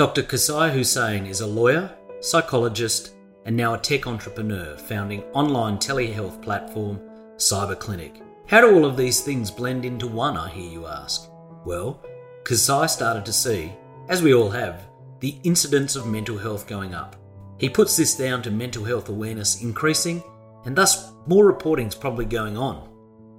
Dr. Kasai Hussein is a lawyer, psychologist, and now a tech entrepreneur founding online telehealth platform Cyber Clinic. How do all of these things blend into one, I hear you ask? Well, Kasai started to see, as we all have, the incidence of mental health going up. He puts this down to mental health awareness increasing, and thus more reporting's probably going on.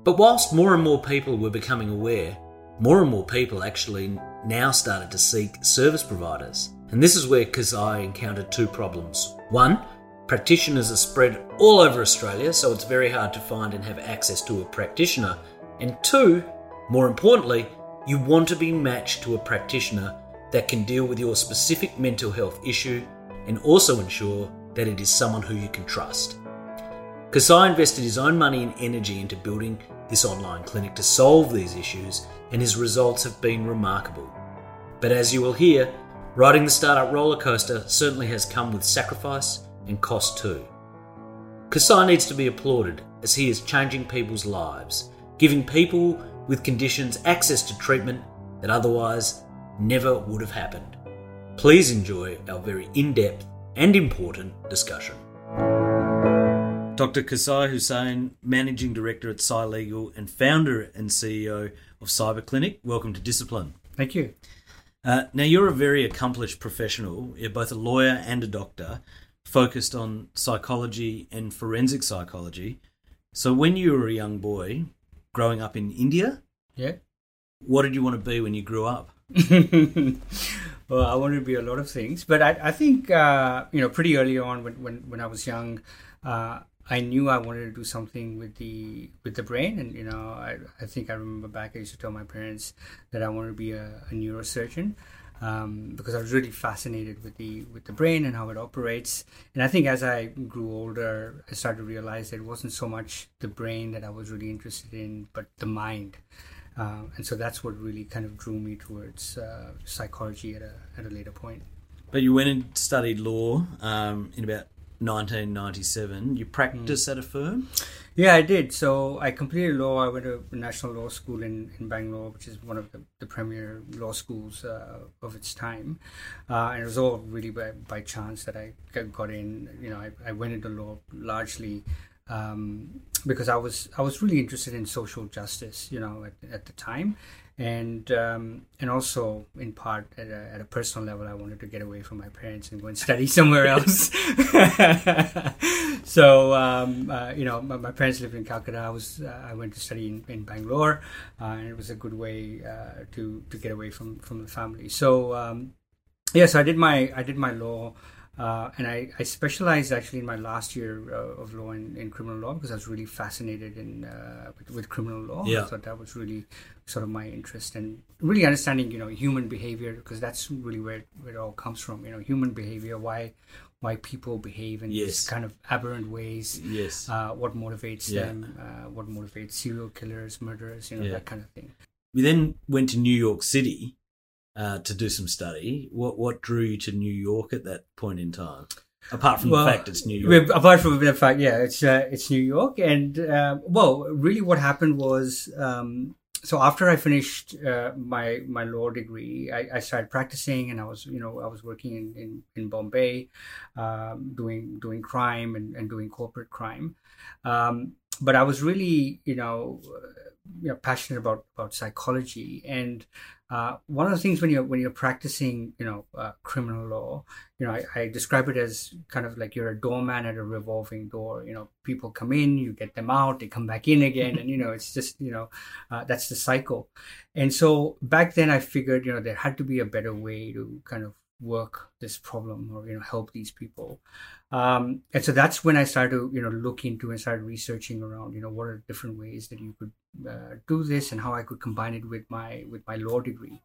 But whilst more and more people were becoming aware, more and more people actually now started to seek service providers. And this is where Kasai encountered two problems. One, practitioners are spread all over Australia, so it's very hard to find and have access to a practitioner. And two, more importantly, you want to be matched to a practitioner that can deal with your specific mental health issue and also ensure that it is someone who you can trust. Kasai invested his own money and energy into building this online clinic to solve these issues, and his results have been remarkable. But as you will hear, riding the startup roller coaster certainly has come with sacrifice and cost too. Kasai needs to be applauded as he is changing people's lives, giving people with conditions access to treatment that otherwise never would have happened. Please enjoy our very in depth and important discussion. Dr. Kasai Hussein, Managing Director at Psy Legal and founder and CEO of Cyber Clinic, welcome to Discipline. Thank you. Uh, now, you're a very accomplished professional. You're both a lawyer and a doctor, focused on psychology and forensic psychology. So, when you were a young boy growing up in India, Yeah. what did you want to be when you grew up? well, I wanted to be a lot of things, but I, I think uh, you know pretty early on when when, when I was young, uh, I knew I wanted to do something with the with the brain, and you know I, I think I remember back I used to tell my parents that I wanted to be a, a neurosurgeon. Um, because I was really fascinated with the with the brain and how it operates, and I think as I grew older, I started to realize that it wasn't so much the brain that I was really interested in, but the mind. Uh, and so that's what really kind of drew me towards uh, psychology at a, at a later point. But you went and studied law um, in about 1997. You practiced at a firm? Yeah, I did. So I completed law. I went to National Law School in, in Bangalore, which is one of the, the premier law schools uh, of its time. Uh, and it was all really by, by chance that I got in. You know, I, I went into law largely um, because I was I was really interested in social justice, you know, at, at the time, and um, and also in part at a, at a personal level, I wanted to get away from my parents and go and study somewhere else. so um, uh, you know, my, my, parents lived in Calcutta. I was uh, I went to study in, in Bangalore, uh, and it was a good way uh, to to get away from from the family. So um, yeah, so I did my I did my law. Uh, and I, I specialized actually in my last year uh, of law in, in criminal law because I was really fascinated in uh, with, with, criminal law. Yeah. I thought that was really sort of my interest and really understanding you know human behavior because that's really where, where it all comes from. You know human behavior, why why people behave in Yes. these kind of aberrant ways. Yes. Uh, what motivates Yeah. them? Uh, what motivates serial killers, murderers? You know Yeah. that kind of thing. We then went to New York City uh, to do some study. What what drew you to New York at that point in time? Apart from Well, the fact it's New York. Apart from the fact, yeah, it's uh, it's New York, and uh, well, really, what happened was, um, so after I finished uh, my my law degree, I, I started practicing, and I was, you know, I was working in in, in Bombay, um, doing doing crime and, and doing corporate crime, um, but I was really, you know, uh, you know, passionate about about psychology and. Uh, one of the things when you're when you're practicing, you know, uh, criminal law, you know, I, I describe it as kind of like you're a doorman at a revolving door. You know, people come in, you get them out, they come back in again, and you know, it's just you know, uh, that's the cycle. And so back then, I figured, you know, there had to be a better way to kind of work this problem or you know help these people. Um, and so that's when I started to you know look into and started researching around, you know, what are different ways that you could uh, do this and how I could combine it with my with my law degree.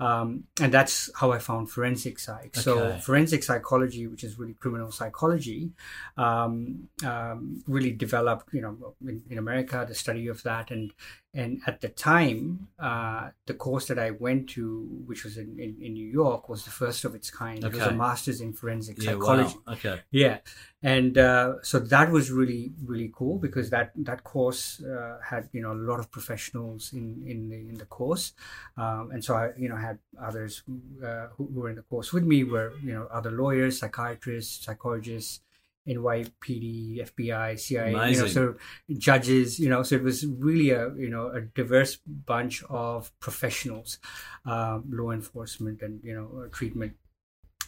Um, and that's how I found forensic psych. So forensic psychology, which is really criminal psychology, um, um, really developed, you know, in, in America, the study of that. And and at the time, uh, the course that I went to, which was in, in, in New York, was the first of its kind. It was a master's in forensic yeah, psychology. wow. Okay. Yeah, and uh, so that was really really cool because that that course uh, had you know a lot of professionals in in the in the course um, and so i you know had others uh, who, who were in the course with me were you know other lawyers psychiatrists psychologists NYPD, FBI, CIA, you know, Amazing. so judges, you know, so it was really a you know a diverse bunch of professionals, um, law enforcement and you know uh, treatment,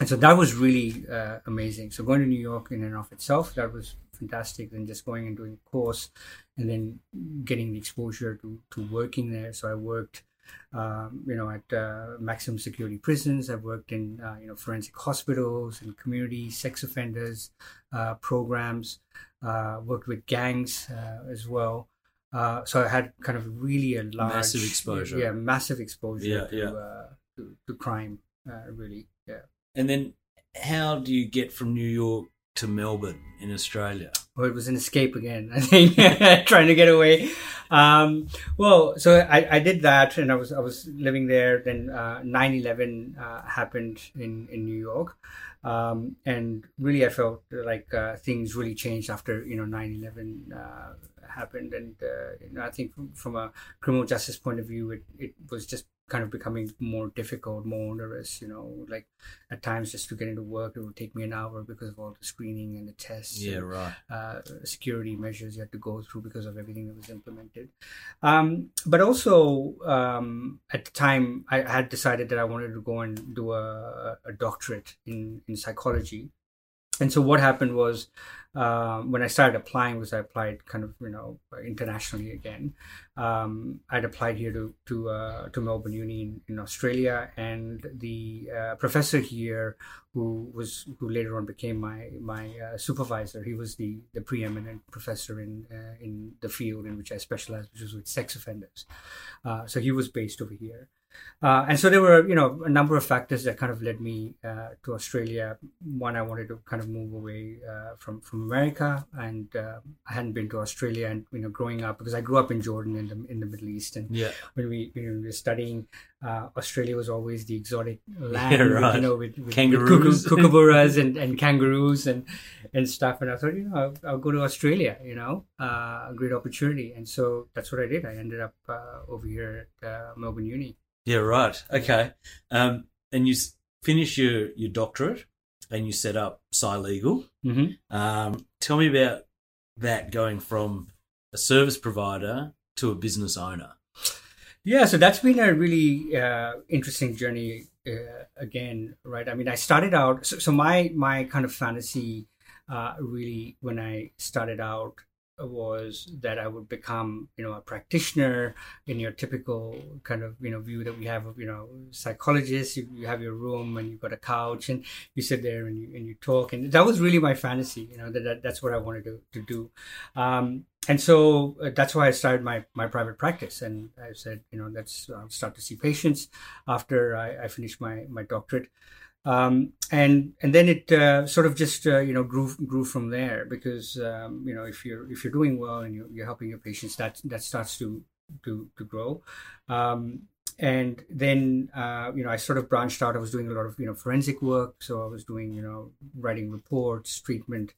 and so that was really uh, amazing. So going to New York in and of itself, that was fantastic. Then just going and doing a course, and then getting the exposure to to working there. So I worked um, you know, at uh, maximum security prisons. I've worked in, uh, you know, forensic hospitals and community sex offenders uh, programs. Uh, worked with gangs uh, as well. Uh, so I had kind of really a large, Massive exposure. Yeah, massive exposure Yeah, to, yeah. Uh, to, to crime. Uh, really. And then how do you get from New York to Melbourne in Australia? Well, it was an escape again. I think trying to get away. Um, well, so I, I did that, and I was I was living there. Then uh, 9/11 uh, happened in in New York, um, and really I felt like uh, things really changed after you know 9/11 uh, happened, and uh, you know, I think from, from a criminal justice point of view, it it was just kind of becoming more difficult, more onerous. You know, like at times just to get into work, it would take me an hour because of all the screening and the tests. Yeah, and, right. uh, security measures you had to go through because of everything that was implemented. Um, but also, um, at the time, I had decided that I wanted to go and do a, a doctorate in, in psychology. And so what happened was um, when I started applying was I applied kind of you know internationally again. Um, I'd applied here to to uh, to Melbourne Uni in, in Australia, and the uh, professor here who was who later on became my my uh, supervisor. He was the the preeminent professor in uh, in the field in which I specialized, which was with sex offenders. Uh, so he was based over here. Uh, and so there were, you know, a number of factors that kind of led me uh, to Australia. One, I wanted to kind of move away uh, from from America, and uh, I hadn't been to Australia. And you know, growing up, because I grew up in Jordan in the in the Middle East, and Yeah. when we when we were studying, uh, Australia was always the exotic land, Yeah, right. you know, with, with Kangaroos. with kookaburras and, and kangaroos and and stuff. And I thought, you know, I'll, I'll go to Australia. You know, uh, a great opportunity. And so that's what I did. I ended up uh, over here at uh, Melbourne Uni. Yeah, right. Okay. Um, and you s- finish your, your doctorate and you set up Psy Legal. Mm-hmm. Um, tell me about that going from a service provider to a business owner. Yeah, so that's been a really uh, interesting journey. Uh, again, right? I mean, I started out. So, so my my kind of fantasy, uh, really, when I started out, was that I would become, you know, a practitioner in your typical kind of, you know, view that we have of, you know, psychologists. You, you have your room and you've got a couch and you sit there and you and you talk, and that was really my fantasy. You know, that, that that's what I wanted to to do. Um, and so uh, that's why I started my my private practice. And I said, you know, let's start to see patients after I, I finished my my doctorate. Um, and and then it uh, sort of just uh, you know grew grew from there because um, you know if you're if you're doing well and you're, you're helping your patients that that starts to to to grow. Um, and then uh, you know I sort of branched out. I was doing a lot of you know forensic work, so I was doing you know writing reports, treatment,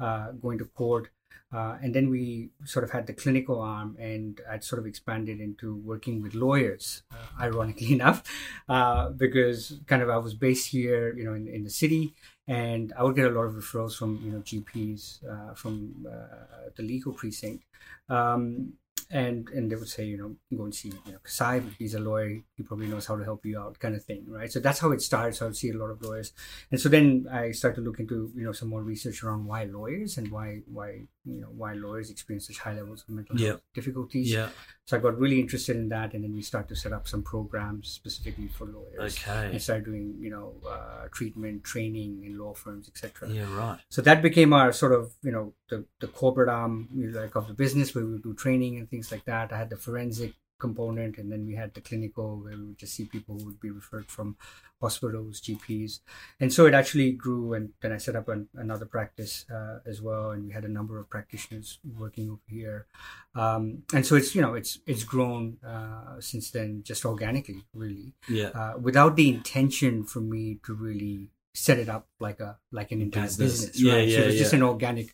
uh, going to court. Uh, and then we sort of had the clinical arm, and I'd sort of expanded into working with lawyers, uh, ironically enough, uh, because kind of I was based here, you know, in, in the city, and I would get a lot of referrals from, you know, GPs uh, from uh, the legal precinct. Um, and and they would say, you know, go and see, you know, Kasai, he's a lawyer, he probably knows how to help you out, kind of thing, right? So that's how it started. So I would see a lot of lawyers, and so then I started to look into, you know, some more research around why lawyers and why why you know why lawyers experience such high levels of mental Yeah. difficulties. Yeah. So I got really interested in that, and then we started to set up some programs specifically for lawyers. Okay. And started doing, you know, uh, treatment, training in law firms, etc. Yeah, right. So that became our sort of, you know, the, the corporate arm, like of the business where we would do training and things like that. I had the forensic component, and then we had the clinical where we would just see people who would be referred from hospitals, GPs, and so it actually grew. And then I set up an, another practice uh, as well, and we had a number of practitioners working over here. Um, and so it's you know it's it's grown uh, since then just organically, really Yeah. uh, without the intention for me to really set it up like a like an entire Business. business. Yeah, right? so yeah, it was just an organic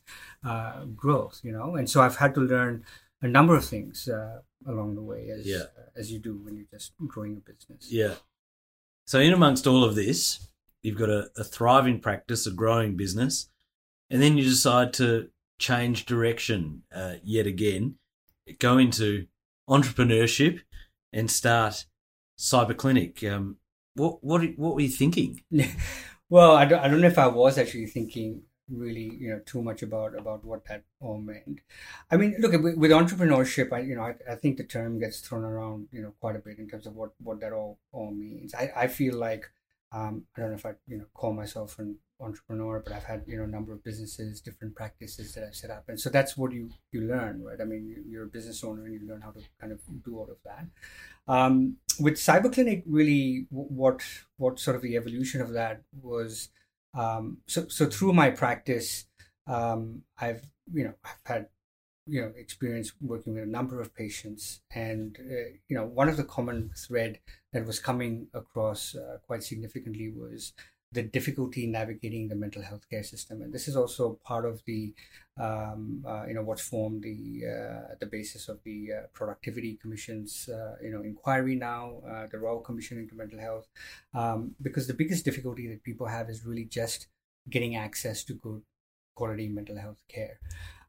uh, growth, you know. And so I've had to learn a number of things uh, along the way, as Yeah. as you do when you're just growing a business. Yeah. So, in amongst all of this, you've got a, a thriving practice, a growing business, and then you decide to change direction uh, yet again, go into entrepreneurship, and start Cyber Clinic. Um, what what what were you thinking? well, I don't, I don't know if I was actually thinking really, you know, too much about about what that all meant. I mean, look with, entrepreneurship, I you know, I, I think the term gets thrown around, you know, quite a bit in terms of what what that all all means. I I feel like um, I don't know if I you know call myself an entrepreneur, but I've had you know a number of businesses, different practices that I've set up, and so that's what you you learn, right? I mean, you, you're a business owner and you learn how to kind of do all of that. Um, with Cyber Clinic, really, what what sort of the evolution of that was. Um, so so through my practice, um, I've you know I've had you know experience working with a number of patients, and uh, you know one of the common thread that was coming across uh, quite significantly was the difficulty navigating the mental health care system, and this is also part of the um, uh, you know what's formed the uh, the basis of the uh, productivity commission's uh, you know inquiry now, uh, the Royal Commission into Mental Health, um, because the biggest difficulty that people have is really just getting access to good quality mental health care.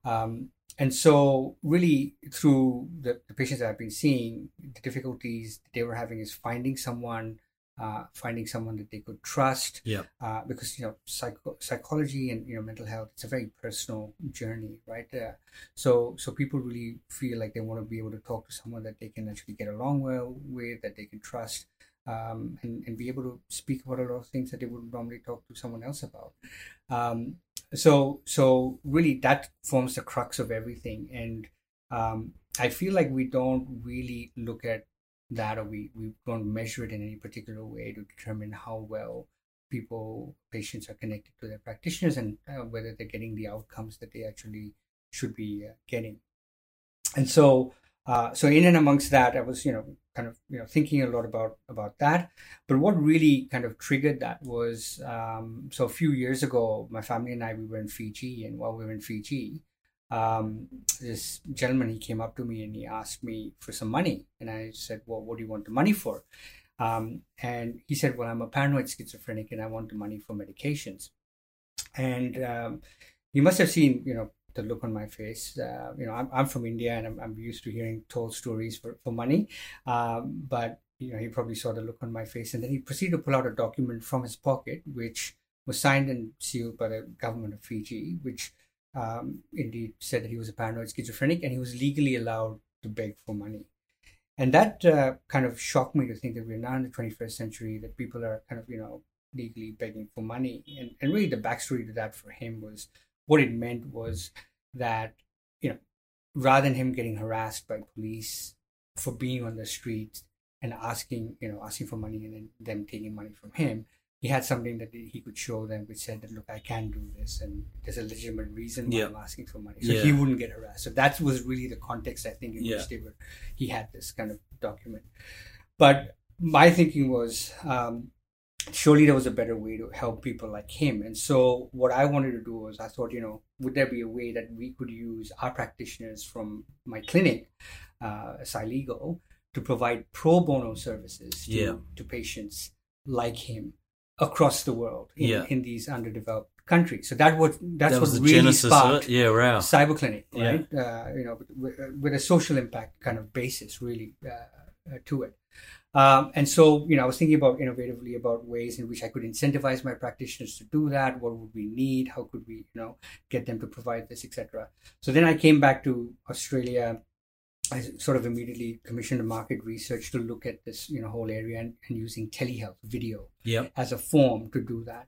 Um, and so, really, through the, the patients that I've been seeing, the difficulties they were having is finding someone, uh, finding someone that they could trust, Yeah. uh, because you know psycho- psychology and you know mental health it's a very personal journey right? Uh, so so people really feel like they want to be able to talk to someone that they can actually get along well with that they can trust um, and, and be able to speak about a lot of things that they would normally talk to someone else about. Um, so so really that forms the crux of everything. And um, i feel like we don't really look at that or we, we don't measure it in any particular way to determine how well people patients are connected to their practitioners and uh, whether they're getting the outcomes that they actually should be uh, getting. And so uh, so in and amongst that i was you know kind of you know thinking a lot about about that. But what really kind of triggered that was um, so a few years ago my family and i we were in fiji and while we were in fiji um, this gentleman he came up to me and he asked me for some money. And i said well what do you want the money for? Um, and he said well i'm a paranoid schizophrenic and i want the money for medications. And um, you must have seen you know the look on my face. Uh, you know I'm, I'm from india and I'm, I'm used to hearing told stories for, for money. Um, but you know he probably saw the look on my face and then he proceeded to pull out a document from his pocket which was signed and sealed by the government of fiji which um, indeed said that he was a paranoid schizophrenic and he was legally allowed to beg for money. And that uh, kind of shocked me to think that we're now in the 21st century, that people are kind of, you know, legally begging for money. And, and really the backstory to that for him was what it meant was that, you know, rather than him getting harassed by police for being on the street and asking, you know, asking for money and then them taking money from him, he had something that he could show them which said that look i can do this and there's a legitimate reason why Yeah. i'm asking for money so Yeah. he wouldn't get harassed so that was really the context i think in Yeah. which they were he had this kind of document but my thinking was um, surely there was a better way to help people like him and so what i wanted to do was i thought you know would there be a way that we could use our practitioners from my clinic uh, Legal, to provide pro bono services to, to patients like him across the world in, Yeah. in these underdeveloped countries. So that was that's that was what the really sparked. Yeah, wow. Cyber Clinic, Yeah. right? Uh, you know, with, with a social impact kind of basis, really uh, uh, to it. Um, and so, you know, I was thinking about innovatively about ways in which I could incentivize my practitioners to do that. What would we need? How could we, you know, get them to provide this, etc. So then I came back to Australia. I sort of immediately commissioned a market research to look at this, you know, whole area and, and using telehealth video Yep. as a form to do that.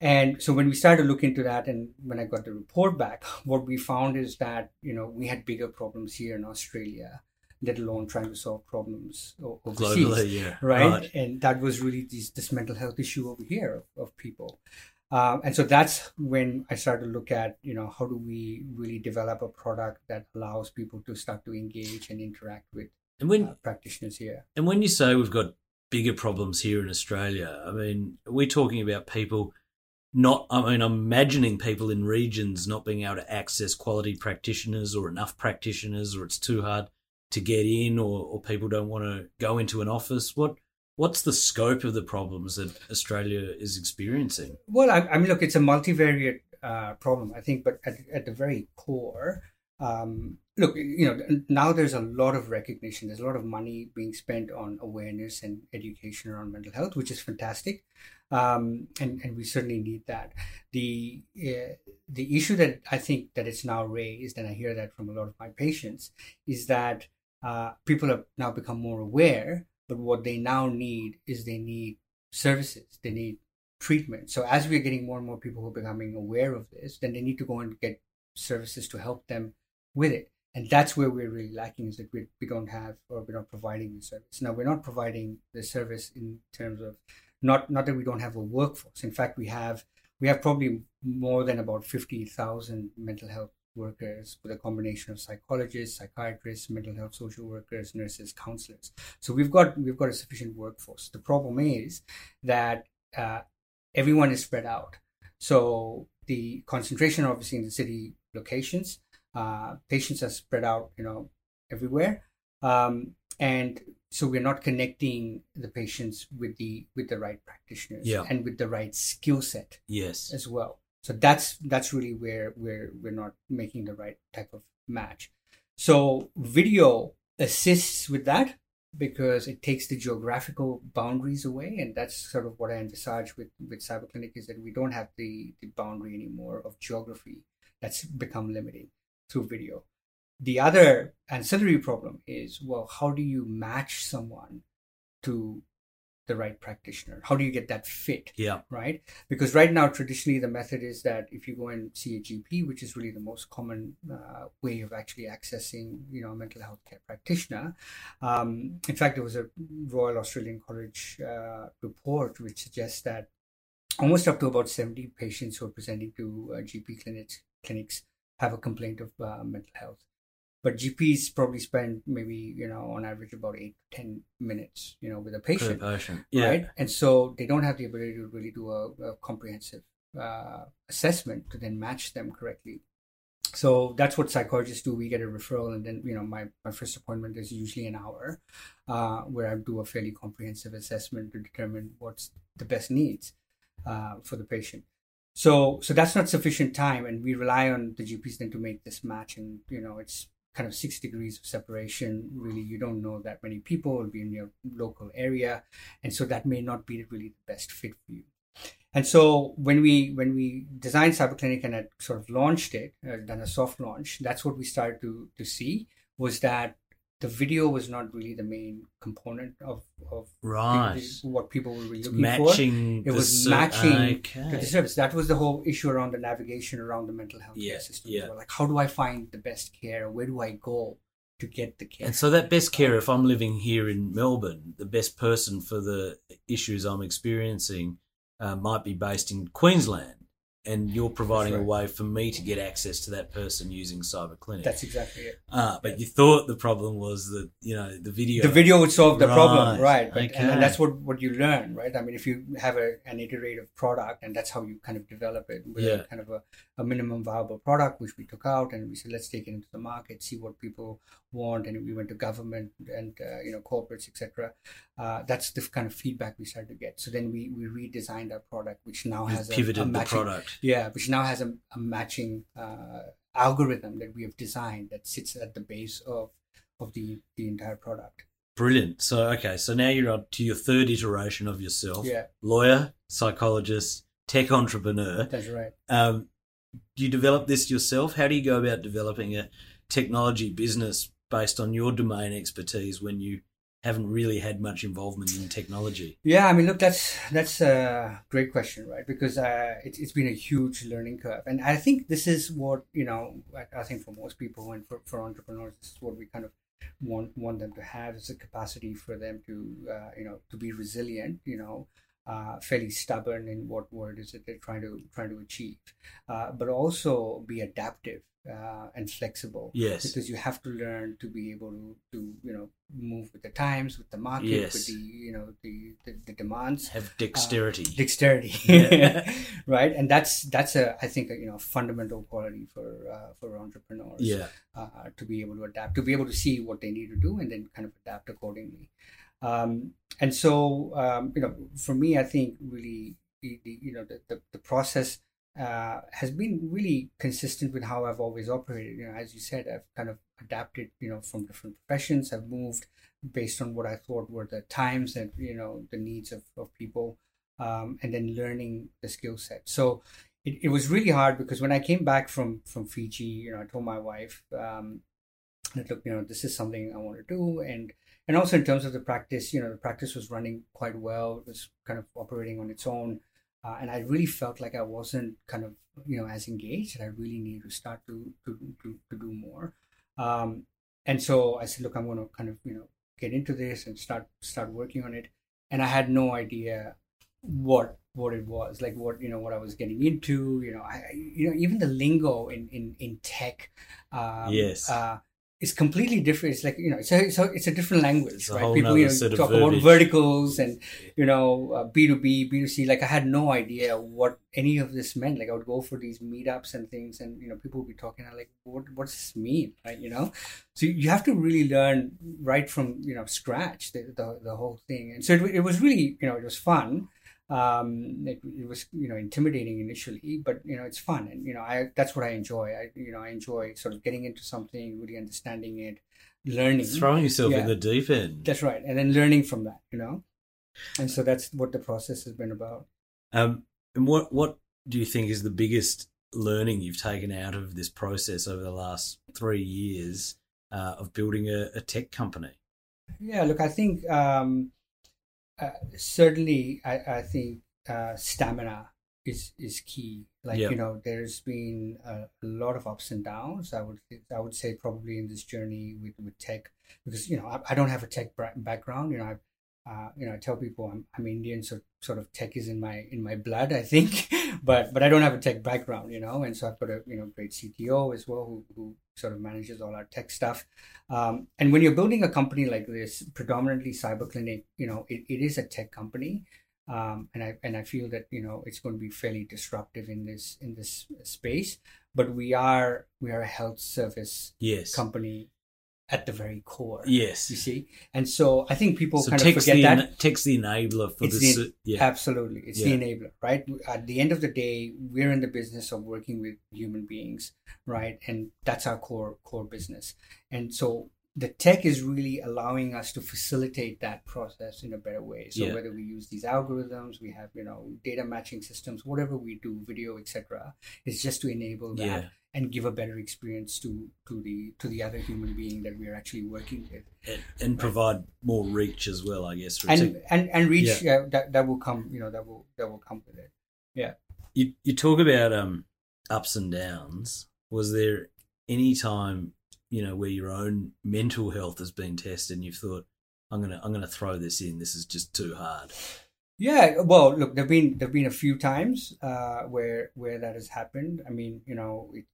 And so when we started to look into that, and when I got the report back, what we found is that you know we had bigger problems here in Australia, let alone trying to solve problems overseas, Globally, yeah. right? And that was really this, this mental health issue over here of, of people. Um, and so that's when I started to look at, you know, how do we really develop a product that allows people to start to engage and interact with And when uh, practitioners here. and when you say we've got bigger problems here in Australia. I mean, we're talking about people not, I mean, I'm imagining people in regions not being able to access quality practitioners or enough practitioners, or it's too hard to get in, or, or people don't want to go into an office. What What's the scope of the problems that Australia is experiencing? Well, I, I mean, look, it's a multivariate uh, problem, I think, but at, at the very core, um, look, you know, now there's a lot of recognition. There's a lot of money being spent on awareness and education around mental health, which is fantastic, um, and and we certainly need that. The uh, the issue that I think that it's now raised, and I hear that from a lot of my patients, is that uh, people have now become more aware, but what they now need is they need services. They need treatment. So as we're getting more and more people who are becoming aware of this, then they need to go and get services to help them with it. And that's where we're really lacking is that we, we don't have or we're not providing the service. Now we're not providing the service in terms of not not that we don't have a workforce. In fact, we have we have probably more than about fifty thousand mental health workers with a combination of psychologists, psychiatrists, mental health social workers, nurses, counselors. So we've got we've got a sufficient workforce. The problem is that uh, everyone is spread out. So the concentration, obviously, in the city locations, uh, patients are spread out, you know, everywhere, um, and so we're not connecting the patients with the with the right practitioners yeah. and with the right skill set, yes, as well. So that's that's really where we're we're not making the right type of match. So video assists with that because it takes the geographical boundaries away and that's sort of what i envisage with with cyberclinic is that we don't have the the boundary anymore of geography that's become limiting through video the other ancillary problem is well how do you match someone to the right practitioner? How do you get that fit? Yeah. Right? Because right now traditionally the method is that if you go and see a gp which is really the most common uh, way of actually accessing you know a mental health care practitioner um, in fact there was a royal australian college uh, report which suggests that almost up to about 70 patients who are presenting to uh, gp clinics clinics have a complaint of uh, mental health but GPs probably spend maybe you know on average about eight to ten minutes you know with a patient, patient. Yeah. right? And so they don't have the ability to really do a, a comprehensive uh, assessment to then match them correctly. So that's what psychologists do. We get a referral, and then you know my my first appointment is usually an hour, uh, where I do a fairly comprehensive assessment to determine what's the best needs uh, for the patient. So so that's not sufficient time, and we rely on the GPs then to make this match, and you know it's kind of six degrees of separation. Really, you don't know that many people will be in your local area, and so that may not be really the best fit for you. And so when we when we designed CyberClinic and had sort of launched it, uh, done a soft launch, that's what we started to to see was that the video was not really the main component of of right the, what people were really looking matching for. It was ser- matching okay. to the service. That was the whole issue around the navigation around the mental health Yeah, care system. yeah. So like, how do I find the best care? Where do I go to get the care? And so that best care, if I'm living here in Melbourne, the best person for the issues I'm experiencing uh, might be based in Queensland, and you're providing That's a way for me to get access to that person using Cyber Clinic. That's exactly it. Ah, but you thought the problem was that you know the video. The video would solve the problem, Right, right? But, and, okay. and that's what, what you learn, right? I mean, if you have a, an iterative product, and that's how you kind of develop it with Yeah. a kind of a, a minimum viable product, which we took out and we said, let's take it into the market, see what people want, and we went to government and uh, you know corporates, etc. Uh, that's the kind of feedback we started to get. So then we we redesigned our product, which now You has a, pivoted a the matching, product. yeah, which now has a, a matching uh, algorithm that we have designed that sits at the base of of the the entire product. Brilliant. So okay, so now you're up to your third iteration of yourself. Yeah, Lawyer, psychologist, tech entrepreneur. that's right. Um, do you develop this yourself? How do you go about developing a technology business based on your domain expertise when you haven't really had much involvement in technology? Yeah, I mean, look, that's that's a great question, right? Because uh, it's it's been a huge learning curve, and I think this is what you know. I, I think for most people and for, for entrepreneurs, this is what we kind of want want them to have is a capacity for them to uh, you know to be resilient, you know, uh, fairly stubborn in what word is it they're trying to trying to achieve, uh, but also be adaptive uh, and flexible. Yes. because you have to learn to be able to, to you know move with the times, with the market, Yes. with the you know the the, the demands, Have dexterity. dexterity, Yeah. right? And that's that's a I think a, you know fundamental quality for uh, for entrepreneurs yeah. uh, to be able to adapt, to be able to see what they need to do, and then kind of adapt accordingly. Um, and so, um, you know, for me, I think really, the, you know, the the, the process uh, has been really consistent with how I've always operated. You know, as you said, I've kind of adapted, you know, from different professions. I've moved based on what I thought were the times and you know the needs of, of people, um, and then learning the skill set. So it, it was really hard because when I came back from from Fiji, you know, I told my wife um, that look, you know, this is something I want to do, and and also in terms of the practice, you know, the practice was running quite well. It was kind of operating on its own, uh, and I really felt like I wasn't kind of you know as engaged, and I really needed to start to to to, to do more. Um, and so I said, look, I'm going to kind of you know get into this and start start working on it. And I had no idea what what it was like what you know what i was getting into you know i you know even the lingo in in in tech um, Yes. uh is completely different. It's like you know it's a, it's a, it's a different language It's right? people you know talk about verticals and you know uh, b2b b2c like i had no idea what any of this meant. Like i would go for these meetups and things and you know people would be talking. I'm like what what does this mean? Right you know? So you have to really learn right from you know scratch the the, the whole thing. And so it, it was really you know it was fun um it, it was you know intimidating initially but you know it's fun and you know i that's what i enjoy i you know i enjoy sort of getting into something really understanding it learning Throwing yourself Yeah. in the deep end. that's right and then learning from that you know and so that's what the process has been about Um, and what what do you think is the biggest learning you've taken out of this process over the last three years uh, of building a, a tech company? Yeah, look, I think um, uh, certainly, I, I think uh, stamina is is key. Like Yeah. you know, there's been a, a lot of ups and downs. I would I would say probably in this journey with with tech because you know I, I don't have a tech background. You know, I uh, you know I tell people I'm I'm Indian, so sort of tech is in my in my blood. I think, but but I don't have a tech background. You know, and so I've got a you know great CTO as well who who sort of manages all our tech stuff. Um, and when you're building a company like this, predominantly Cyber Clinic, you know, it, it is a tech company. Um, and I and I feel that you know it's going to be fairly disruptive in this in this space. But we are we are a health service Yes. company at the very core. yes. You see, and so I think people So kind of forget the, that. tech's the enabler for It's the, the- yeah. Absolutely. It's the enabler, right? At the end of the day, we're in the business of working with human beings, right? And that's our core core business. And so the tech is really allowing us to facilitate that process in a better way. So Yeah. whether we use these algorithms, we have, you know, data matching systems, whatever we do, video, etc., it's just to enable that Yeah. And give a better experience to to the to the other human being that we are actually working with. and, and provide more reach as well, I guess. And tech. and and reach uh, that that will come, you know, that will that will come with it. Yeah. You you talk about um ups and downs. Was there any time you know where your own mental health has been tested and you've thought, I'm gonna I'm gonna throw this in. This is just too hard. Yeah, well, look, there've been there've been a few times uh, where where that has happened. I mean, you know, it,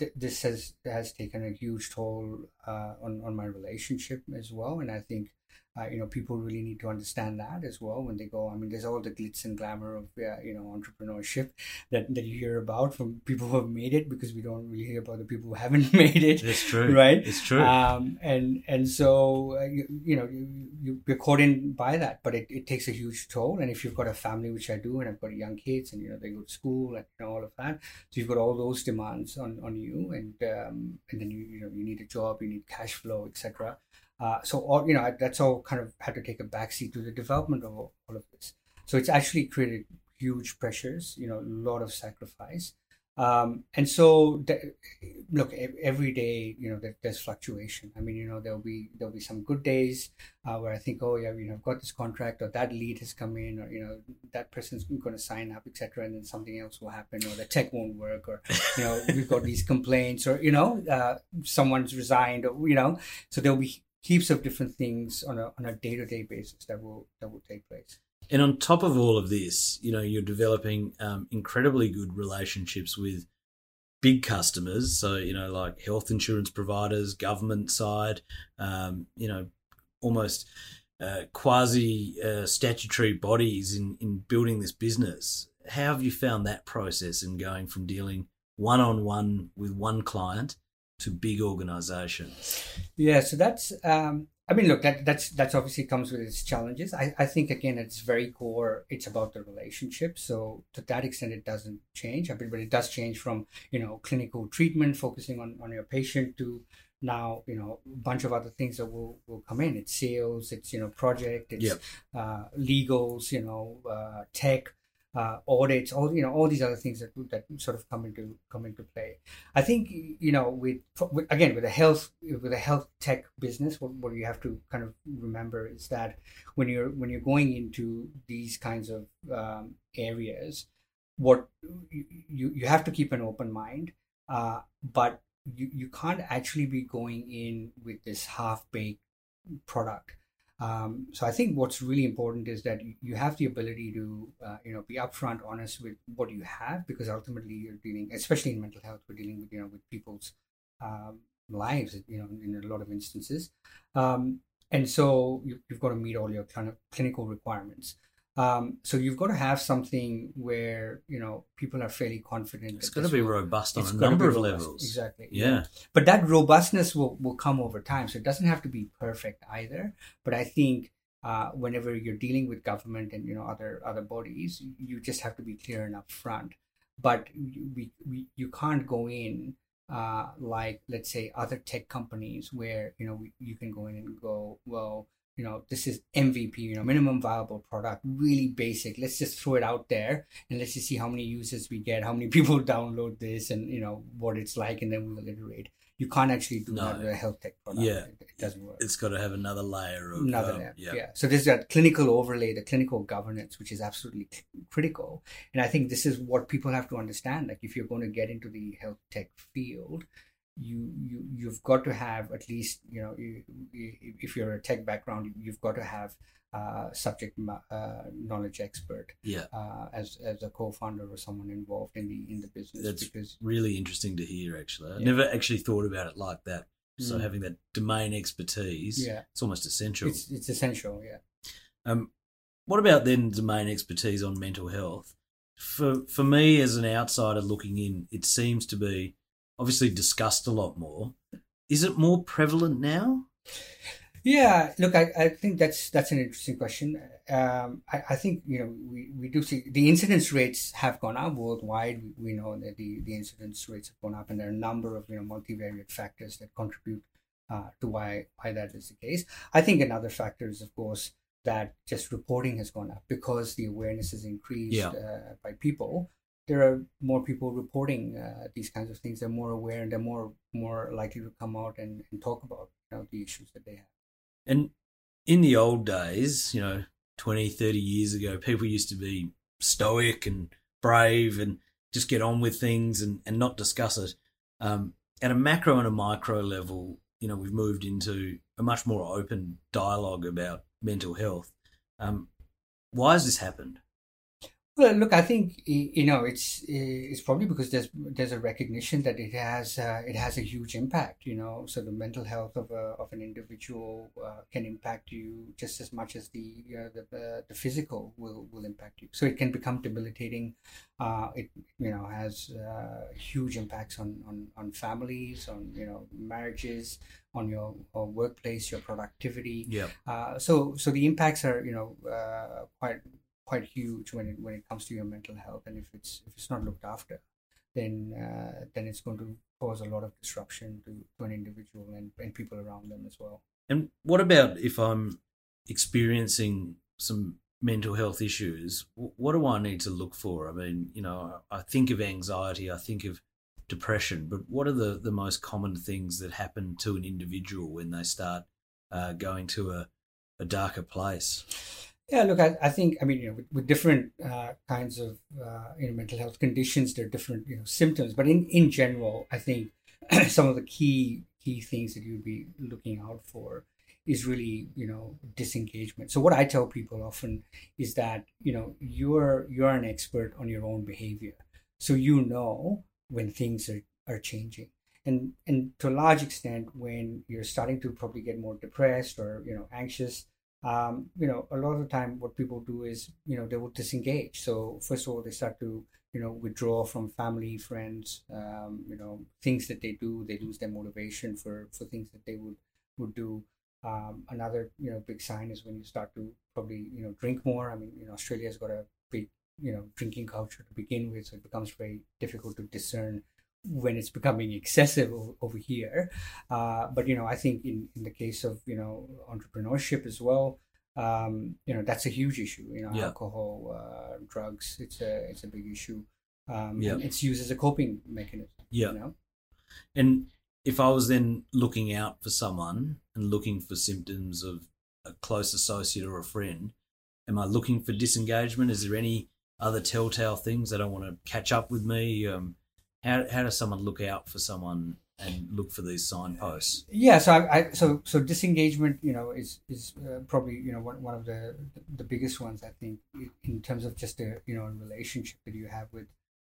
th- this has has taken a huge toll uh, on on my relationship as well, and I think uh, you know people really need to understand that as well when they go. I mean, there's all the glitz and glamour of uh, you know entrepreneurship that that you hear about from people who have made it, because we don't really hear about the people who haven't made it. It's true, Right? It's true. Um, and and so uh, you, you know you, you you're caught in by that, but it, it takes a huge toll. And if you've got a family, which I do, and I've got young kids, and you know they go to school and you know all of that, so you've got all those demands on, on you, and um, and then you you know you need a job, you need cash flow, etc. Uh, so all you know I- that's all kind of had to take a backseat to the development of all, all of this. So it's actually created huge pressures, you know, a lot of sacrifice. Um, and so, the, look, ev- every day, you know, there, there's fluctuation. I mean, you know, there'll be there'll be some good days uh, where I think, oh yeah, you know, I've got this contract, or that lead has come in, or you know, that person's going to sign up, etc. And then something else will happen, or the tech won't work, or you know, we've got these complaints, or you know, uh, someone's resigned, or you know, so there'll be heaps of different things on a on a day to day basis that will that will take place. And on top of all of this, you know, you're developing um, incredibly good relationships with big customers. So, you know, like health insurance providers, government side, um, you know, almost uh, quasi uh, statutory bodies in, in building this business. How have you found that process in going from dealing one on one with one client to big organizations? Yeah, so that's um, I mean, look, that that's that's obviously comes with its challenges. I, I think again, it's very core. It's about the relationship. So to that extent, it doesn't change. I mean, but it does change from you know clinical treatment, focusing on on your patient, to now you know a bunch of other things that will will come in. It's sales, it's you know project, it's Yep. uh, legals, you know uh, tech, uh, audits, all you know all these other things that that sort of come into come into play. I think you know with, with again with a health with a health tech business, what, what you have to kind of remember is that when you're when you're going into these kinds of um, areas, what you, you have to keep an open mind, uh, but you you can't actually be going in with this half baked product. Um, so I think what's really important is that you- have the ability to, uh, you know, be upfront, honest with what you have, because ultimately you're dealing, especially in mental health, we're dealing with, you know, with people's um, lives, you know, in a lot of instances. Um, and so you, you've got to meet all your kind of clinical requirements. Um, so you've got to have something where you know people are fairly confident. It's got to be will- robust on a number of robust. levels. Exactly. Yeah. But that robustness will, will come over time. So it doesn't have to be perfect either. But I think uh, whenever you're dealing with government and you know other other bodies, you just have to be clear and upfront. But you- we, we you can't go in uh, like let's say other tech companies where you know we, you can go in and go well you know this is mvp you know minimum viable product really basic let's just throw it out there and let's just see how many users we get how many people download this and you know what it's like and then we will iterate you can't actually do No. that with a health tech product Yeah. it, it doesn't work It's got to have another layer of another um, layer. yeah. yeah. So there's that clinical overlay, the clinical governance, which is absolutely critical. And I think this is what people have to understand. Like if you're going to get into the health tech field, you you you've got to have at least you know you, if you're a tech background, you've got to have uh, subject uh, knowledge expert Yeah. uh, as as a co-founder or someone involved in the in the business That's because really interesting to hear. Actually, I Yeah. never actually thought about it like that. So Mm. having that domain expertise, yeah, it's almost essential. it's it's essential. Yeah. Um, what about then domain expertise on mental health? For for me as an outsider looking in, it seems to be obviously discussed a lot more. Is it more prevalent now? Yeah, look, I, I think that's that's an interesting question. Um, I, I think you know we, we do see the incidence rates have gone up worldwide. We, know that the, the incidence rates have gone up, and there are a number of you know multivariate factors that contribute uh, to why why that is the case. I think another factor is of course that just reporting has gone up because the awareness has increased Yeah. uh, by people. There are more people reporting uh, these kinds of things. They're more aware and they're more more likely to come out and, and talk about you know the issues that they have. And in the old days, you know, 20, 30 years ago, people used to be stoic and brave and just get on with things and, and not discuss it. Um, at a macro and a micro level, you know, we've moved into a much more open dialogue about mental health. Um, why has this happened? Well, look, I think you know it's it's probably because there's there's a recognition that it has uh, it has a huge impact. You know, so the mental health of a of an individual uh, can impact you just as much as the uh, the uh, the physical will will impact you. So it can become debilitating. Uh, it you know has uh, huge impacts on on on families, on you know marriages, on your uh, workplace, your productivity. Yeah. Uh, so so the impacts are you know uh, quite quite huge when it when it comes to your mental health, and if it's if it's not looked after, then uh, then it's going to cause a lot of disruption to, to an individual and, and people around them as well. And what about if I'm experiencing some mental health issues? What do I need to look for? I mean, you know, I think of anxiety, I think of depression, but what are the, the most common things that happen to an individual when they start uh, going to a, a darker place? Yeah, look, I, I think I mean you know with, with different uh, kinds of uh, you know mental health conditions, there are different you know symptoms, but in in general, I think some of the key key things that you'd be looking out for is really you know disengagement. So what i tell people often is that you know you're you're an expert on your own behavior. So you know when things are, are changing. And and to a large extent when you're starting to probably get more depressed or you know anxious um, you know a lot of the time what people do is you know they will disengage. So first of all they start to you know withdraw from family friends um, you know things that they do. They lose their motivation for for things that they would would do. Um, another you know big sign is when you start to probably you know drink more. I mean you know australia's got a big you know drinking culture to begin with so it becomes very difficult to discern when it's becoming excessive over here. Uh, but you know, I think in, in the case of you know entrepreneurship as well, um, you know that's a huge issue. You know, yeah. alcohol, uh, drugs, it's a it's a big issue. Um, yeah. it's used as a coping mechanism. Yeah. You know? And if I was then looking out for someone and looking for symptoms of a close associate or a friend, am I looking for disengagement? Is there any other telltale things that don't want to catch up with me? Um, how how does someone look out for someone and look for these signposts? Yeah, so I, I so so disengagement, you know, is is uh, probably you know one, one of the the biggest ones I think in terms of just a you know a relationship that you have with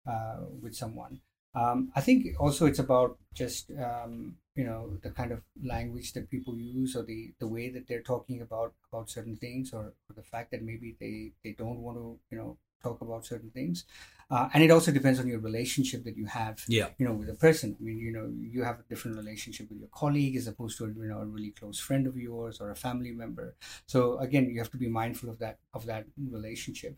uh, with someone. Um, I think also it's about just um, you know the kind of language that people use or the the way that they're talking about about certain things or, or the fact that maybe they they don't want to you know talk about certain things uh, and it also depends on your relationship that you have yeah. you know with a person. I mean you know you have a different relationship with your colleague as opposed to you know a really close friend of yours or a family member. So again you have to be mindful of that of that relationship.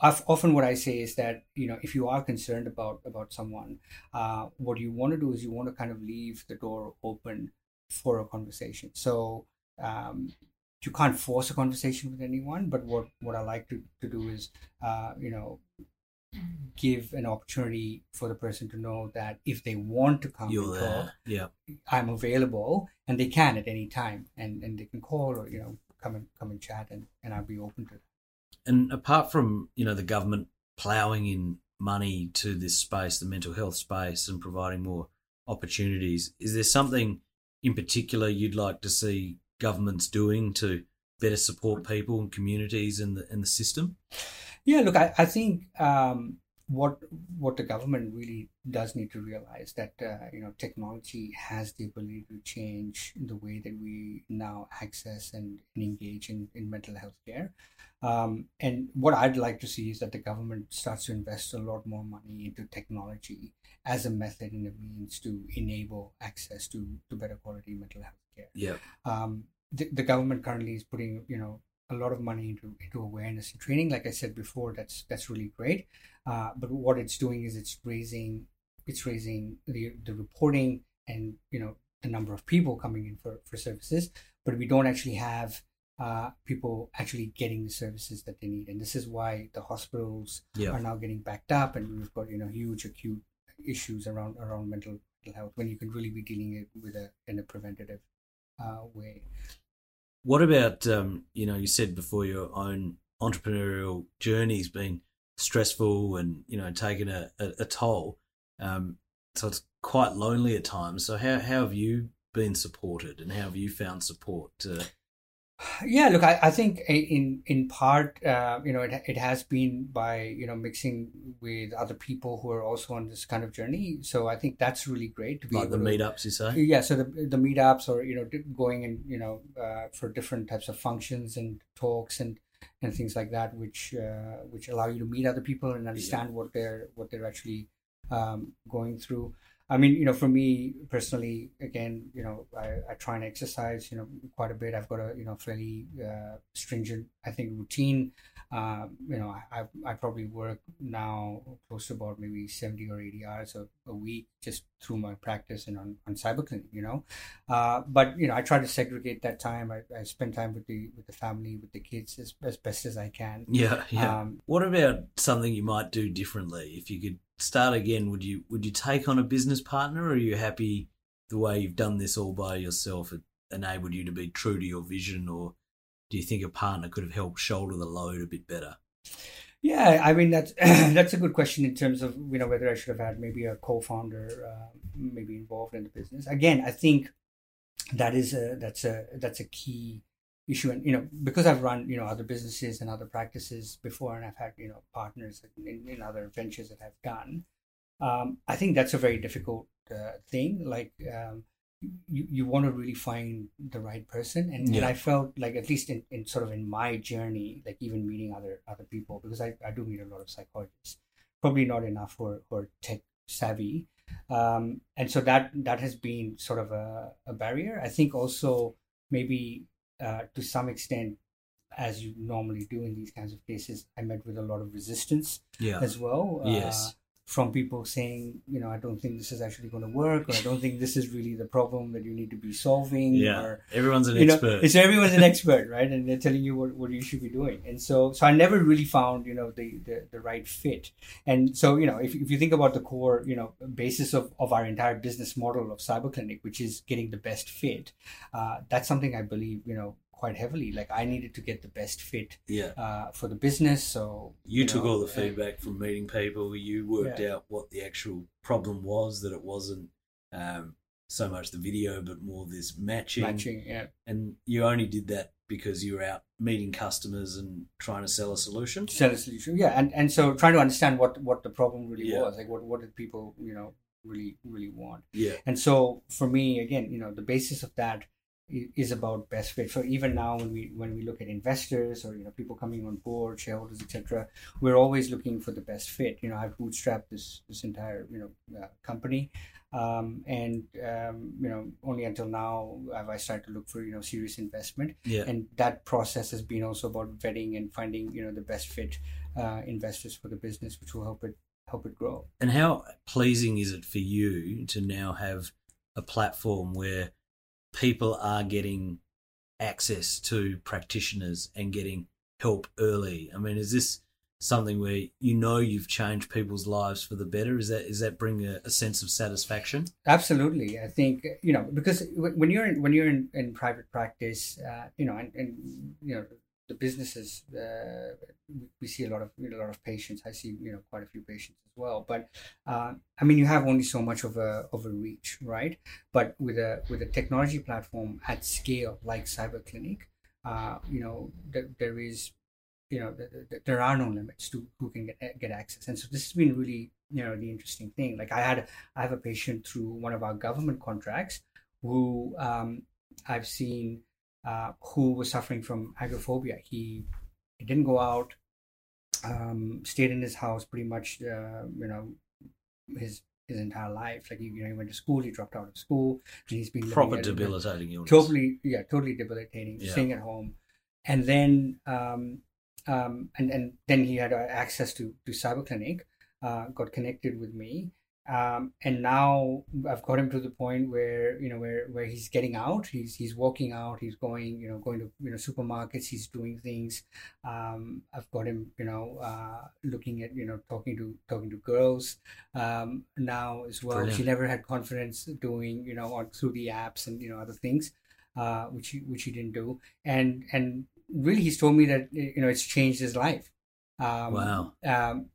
I've, often what i say is that you know if you are concerned about about someone uh, what you want to do is you want to kind of leave the door open for a conversation. So um, you can't force a conversation with anyone but what what i like to, to do is uh, you know give an opportunity for the person to know that if they want to come You're and there. talk, Yeah. I'm available, and they can at any time, and and they can call or you know come and come and chat, and and I'll be open to it. And apart from you know the government ploughing in money to this space, the mental health space, and providing more opportunities, is there something in particular you'd like to see governments doing to better support people and communities in the in the system? Yeah, look, I, I think um, what what the government really does need to realize that uh, you know technology has the ability to change the way that we now access and, and engage in, in mental health care. Um, and what I'd like to see is that the government starts to invest a lot more money into technology as a method and a means to enable access to, to better quality mental health care. Yeah. Um, the, the government currently is putting you know a lot of money into into awareness and training. Like I said before, that's that's really great. Uh, but what it's doing is it's raising it's raising the the reporting and you know the number of people coming in for for services, but we don't actually have uh, people actually getting the services that they need, and this is why the hospitals yeah. are now getting backed up, and we've got you know huge acute issues around around mental, health when you can really be dealing it with a in a preventative way. What about um, you know you said before your own entrepreneurial journey's been stressful and you know taken a, a, a toll, um, so it's quite lonely at times. So how how have you been supported and how have you found support to yeah look i, I think in in part uh, you know it, it has been by you know mixing with other people who are also on this kind of journey. So i think that's really great to be like the to, meetups you say? Yeah so the, the meetups or you know going and you know uh, for different types of functions and talks and and things like that which uh, which allow you to meet other people and understand yeah. what they're what they're actually um, going through I mean, you know, for me personally, again, you know, I, I try and exercise, you know, quite a bit. I've got a, you know, fairly uh, stringent, I think, routine. Uh, you know, I, I probably work now close to about maybe 70 or 80 hours a, a week just through my practice and on, on cyberclinic, you know. Uh, but, you know, I try to segregate that time. I, I spend time with the with the family, with the kids as, as best as I can. Yeah, yeah. Um, what about something you might do differently if you could start again, would you would you take on a business partner, or are you happy the way you've done this all by yourself? It enabled you to be true to your vision, or do you think a partner could have helped shoulder the load a bit better? Yeah, I mean that's that's a good question in terms of you know whether I should have had maybe a co-founder uh, maybe involved in the business. Again, I think that is a that's a that's a key issue. And you know because i've run you know other businesses and other practices before and i've had you know partners in, in other ventures that i've done um, i think that's a very difficult uh, thing. Like um, you, you want to really find the right person. And, Yeah. and i felt like at least in, in sort of in my journey like even meeting other other people because i, I do meet a lot of psychologists probably not enough who are, who are tech savvy. Um, and so that that has been sort of a, a barrier. I think also maybe uh, to some extent as you normally do in these kinds of cases i met with a lot of resistance Yeah. as well uh, Yes. From people saying you know i don't think this is actually going to work or i don't think this is really the problem that you need to be solving Yeah. or Everyone's an know expert. it's everyone's an expert right and they're telling you what, what you should be doing and so so i never really found you know the the, the right fit and so you know if, if you think about the core you know basis of, of our entire business model of cyber clinic which is getting the best fit uh, that's something i believe you know quite heavily like i needed to get the best fit yeah. uh, for the business so You, took know, all the feedback from meeting people. You worked Yeah. out what the actual problem was. That it wasn't um, so much the video, but more this matching. matching yeah And you only did that because you were out meeting customers and trying to sell a solution. sell a solution yeah and and so trying to understand what what the problem really Yeah. was like what what did people you know really really want Yeah. and so for me again you know the basis of that is about best fit. So even now when we when we look at investors or you know people coming on board shareholders etc we're always looking for the best fit. You know i've bootstrapped this this entire you know uh, company. Um, and um, you know only until now have i started to look for you know serious investment. Yeah. and that process has been also about vetting and finding you know the best fit uh, investors for the business which will help it help it grow. And how pleasing is it for you to now have a platform where people are getting access to practitioners and getting help early? I mean, is this something where you know you've changed people's lives for the better? Is that is that bring a, a sense of satisfaction? absolutely i think you know because when you're in when you're in, in private practice uh, you know and, and you know the businesses uh, we- see a lot of you know, a lot of patients. I see you know quite a few patients as well. But uh, i mean you have only so much of a of a reach right? But with a with a technology platform at scale like cyber clinic uh, you know there, there is you know th- th- there are no limits to who can get get access. And so this has been really you know the interesting thing. Like i had i have a patient through one of our government contracts who um, i've seen uh, who was suffering from agoraphobia. He, he didn't go out um, stayed in his house pretty much uh, you know his his entire life. Like he, you know he went to school he dropped out of school and he's been Proper at- debilitating illness. totally yeah totally debilitating Yeah. staying at home. And then um um and and then he had uh, access to to cyber clinic uh got connected with me um and now i've got him to the point where you know where where he's getting out he's he's walking out he's going you know going to you know supermarkets he's doing things um i've got him you know uh looking at you know talking to talking to girls um now as well Brilliant. she never had confidence doing you know on through the apps and you know other things uh, which he, which he didn't do, and and really he's told me that you know it's changed his life. Um, Wow. Um,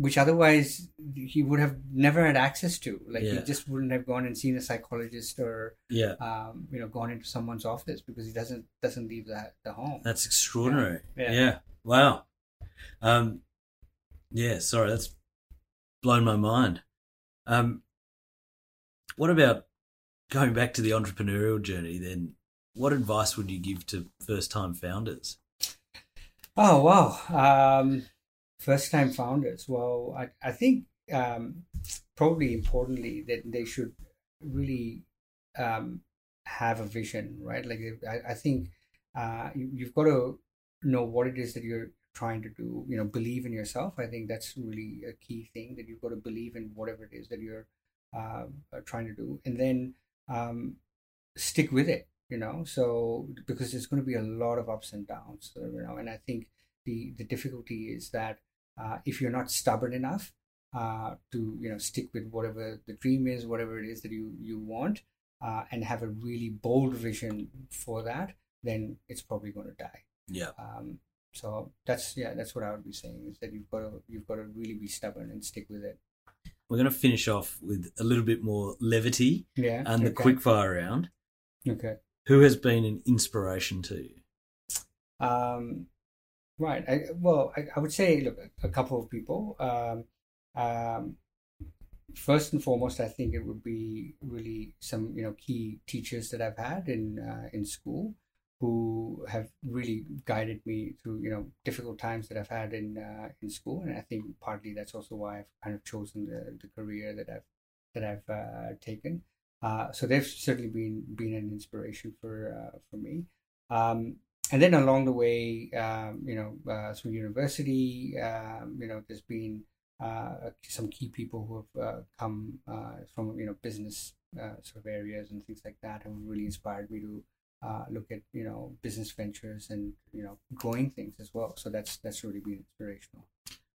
which otherwise he would have never had access to. Like he just wouldn't have gone and seen a psychologist or Yeah. um, you know gone into someone's office because he doesn't doesn't leave the the home. That's extraordinary. Yeah. Yeah. Wow. Um, yeah. Sorry, that's blown my mind. Um, what about going back to the entrepreneurial journey? Then, what advice would you give to first-time founders? Oh wow! Um, first time founders. Well, I I think um, probably importantly that they should really um, have a vision, right? Like I, I think uh, you, you've got to know what it is that you're trying to do. You know, believe in yourself. I think that's really a key thing that you've got to believe in whatever it is that you're uh, trying to do, and then um, stick with it you know so because there's going to be a lot of ups and downs you know and i think the the difficulty is that uh, if you're not stubborn enough uh, to you know stick with whatever the dream is whatever it is that you you want uh, and have a really bold vision for that then it's probably going to die Yeah. um, so that's yeah that's what i would be saying is that you've got to you've got to really be stubborn and stick with it We're going to finish off with a little bit more levity yeah and the okay. quick fire round. Okay. Who has been an inspiration to you? Um, right. I, well, I, I would say, look, a couple of people. Um, um, first and foremost, I think it would be really some you know key teachers that I've had in uh, in school who have really guided me through you know difficult times that I've had in uh, in school, and I think partly that's also why I've kind of chosen the, the career that I've that I've uh, taken. Uh, so they've certainly been been an inspiration for uh, for me. Um, and then along the way, um, you know, uh, through university, um, you know, there's been uh, some key people who have uh, come uh, from you know business uh, sort of areas and things like that have really inspired me to uh, look at you know business ventures and you know growing things as well. So that's that's really been inspirational.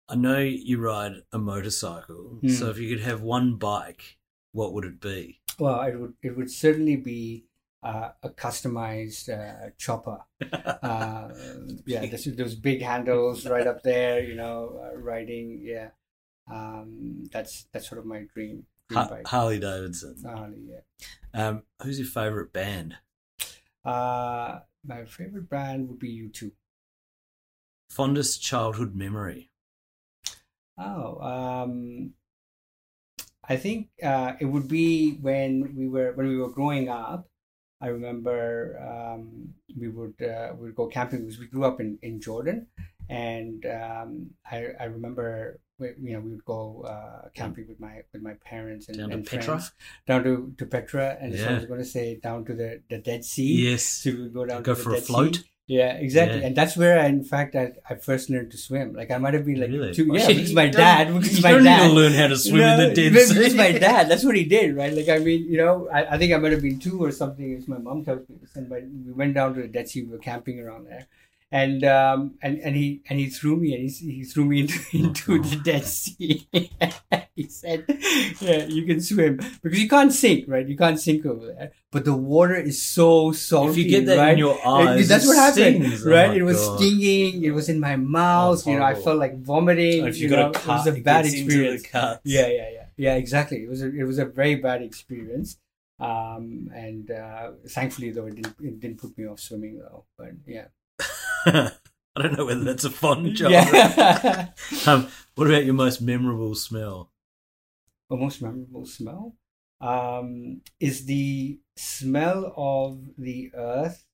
I know you ride a motorcycle, Mm. so if you could have one bike, what would it be? Well, it would it would certainly be uh, a customized uh, chopper. Uh, yeah, there's those big handles right up there. You know, uh, riding. Yeah, um, that's that's sort of my dream dream Ha-. Harley Davidson. Harley, yeah. Um, who's your favorite band? Uh, my favorite band would be U2. Fondest childhood memory? Oh, um, I think uh, it would be when we were when we were growing up. I remember um, we would uh, we would go camping because we grew up in, in Jordan, and um, I I remember we, you know we would go uh, camping with my with my parents and, Down to and Petra? friends down to, to Petra, and so I was going to say down to the, the Dead Sea. Yes. So we would go down Go to the for a float? Sea. Yeah, exactly, Yeah. and that's where I, in fact, I, I first learned to swim. Like I might have been like Really? two, Oh, yeah, because you my dad, because you my dad to learn how to swim in the Dead because Sea. my dad, that's what he did, right? Like I mean, you know, I, I think I might have been two or something. As my mom tells me and but we went down to the Dead Sea. We were camping around there, and um and and he and he threw me and he, he threw me into into the Dead Sea. he said, "Yeah, you can swim because you can't sink, right? You can't sink over there, but the water is so salty. If you get that right? in your eyes, that's what happened, stings. Oh right? my it was God. stinging. It was in my mouth. Oh, you know, I felt like vomiting. If you you know, got a it was a it bad experience. Yeah, yeah, yeah, yeah. Exactly. It was a it was a very bad experience. Um, and uh, thankfully, though, it didn't it didn't put me off swimming though. But yeah, I don't know whether that's a fun job. yeah. Um, what about your most memorable smell? the most memorable smell um, is the smell of the earth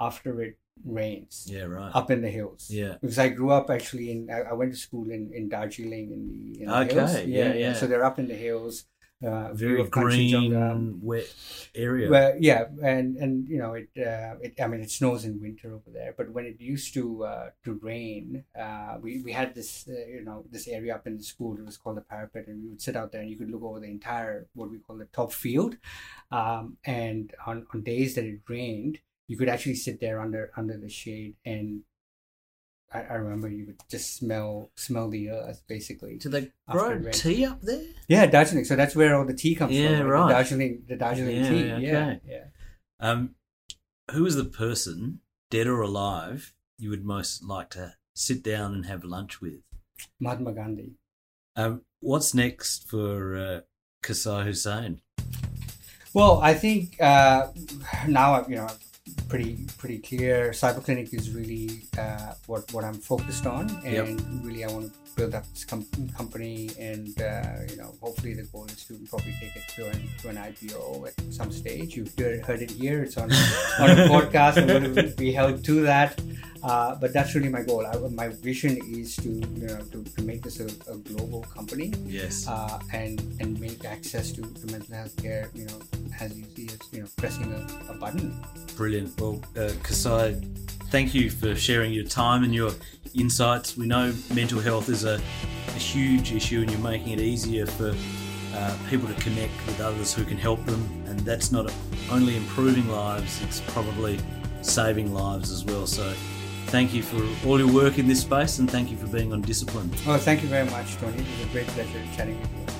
after it rains Yeah, right. up in the hills. Yeah. because I grew up actually in I, I went to school in in Darjeeling in the, in the Okay, hills. yeah, yeah. So they're up in the hills. Uh, view Very of Kanchenjunga. green, wet area. Well, yeah, and and you know it, uh, it. I mean, it snows in winter over there, but when it used to uh, to rain, uh, we we had this uh, you know this area up in the school. It was called the parapet, and we would sit out there, and you could look over the entire what we call the top field. Um, and on on days that it rained, you could actually sit there under under the shade, and I, I remember you would just smell smell the earth basically. Do they After grow rain. tea up there? Yeah, Darjeeling. So that's where all the tea comes Yeah, from. right. The Darjeeling, the Darjeeling Yeah, tea. okay. Yeah, yeah. Um, who is the person, dead or alive, you would most like to sit down and have lunch with? Mahatma Gandhi. Um, what's next for uh, Kasai Hussein? Well, I think uh, now I've you know pretty pretty clear. Cyber clinic is really uh, what what I'm focused on, and Yep. really I want to build up this com- company, and uh, you know hopefully the goal is to probably take it to an to an IPO at some stage. You've heard, heard it here. It's on on a podcast. I'm going to be held to that. Uh, but that's really my goal. I, my vision is to you know to, to make this a, a global company Yes. uh, and and make access to, to mental health care, you know, as easy as you know pressing a, a button. Brilliant. Well, uh, Kasai, thank you for sharing your time and your insights. We know mental health is a, a huge issue, and you're making it easier for uh, people to connect with others who can help them. And that's not only improving lives, it's probably saving lives as well. So, thank you for all your work in this space, and thank you for being on Discipline. Oh, thank you very much, Tony. It was a great pleasure chatting with you.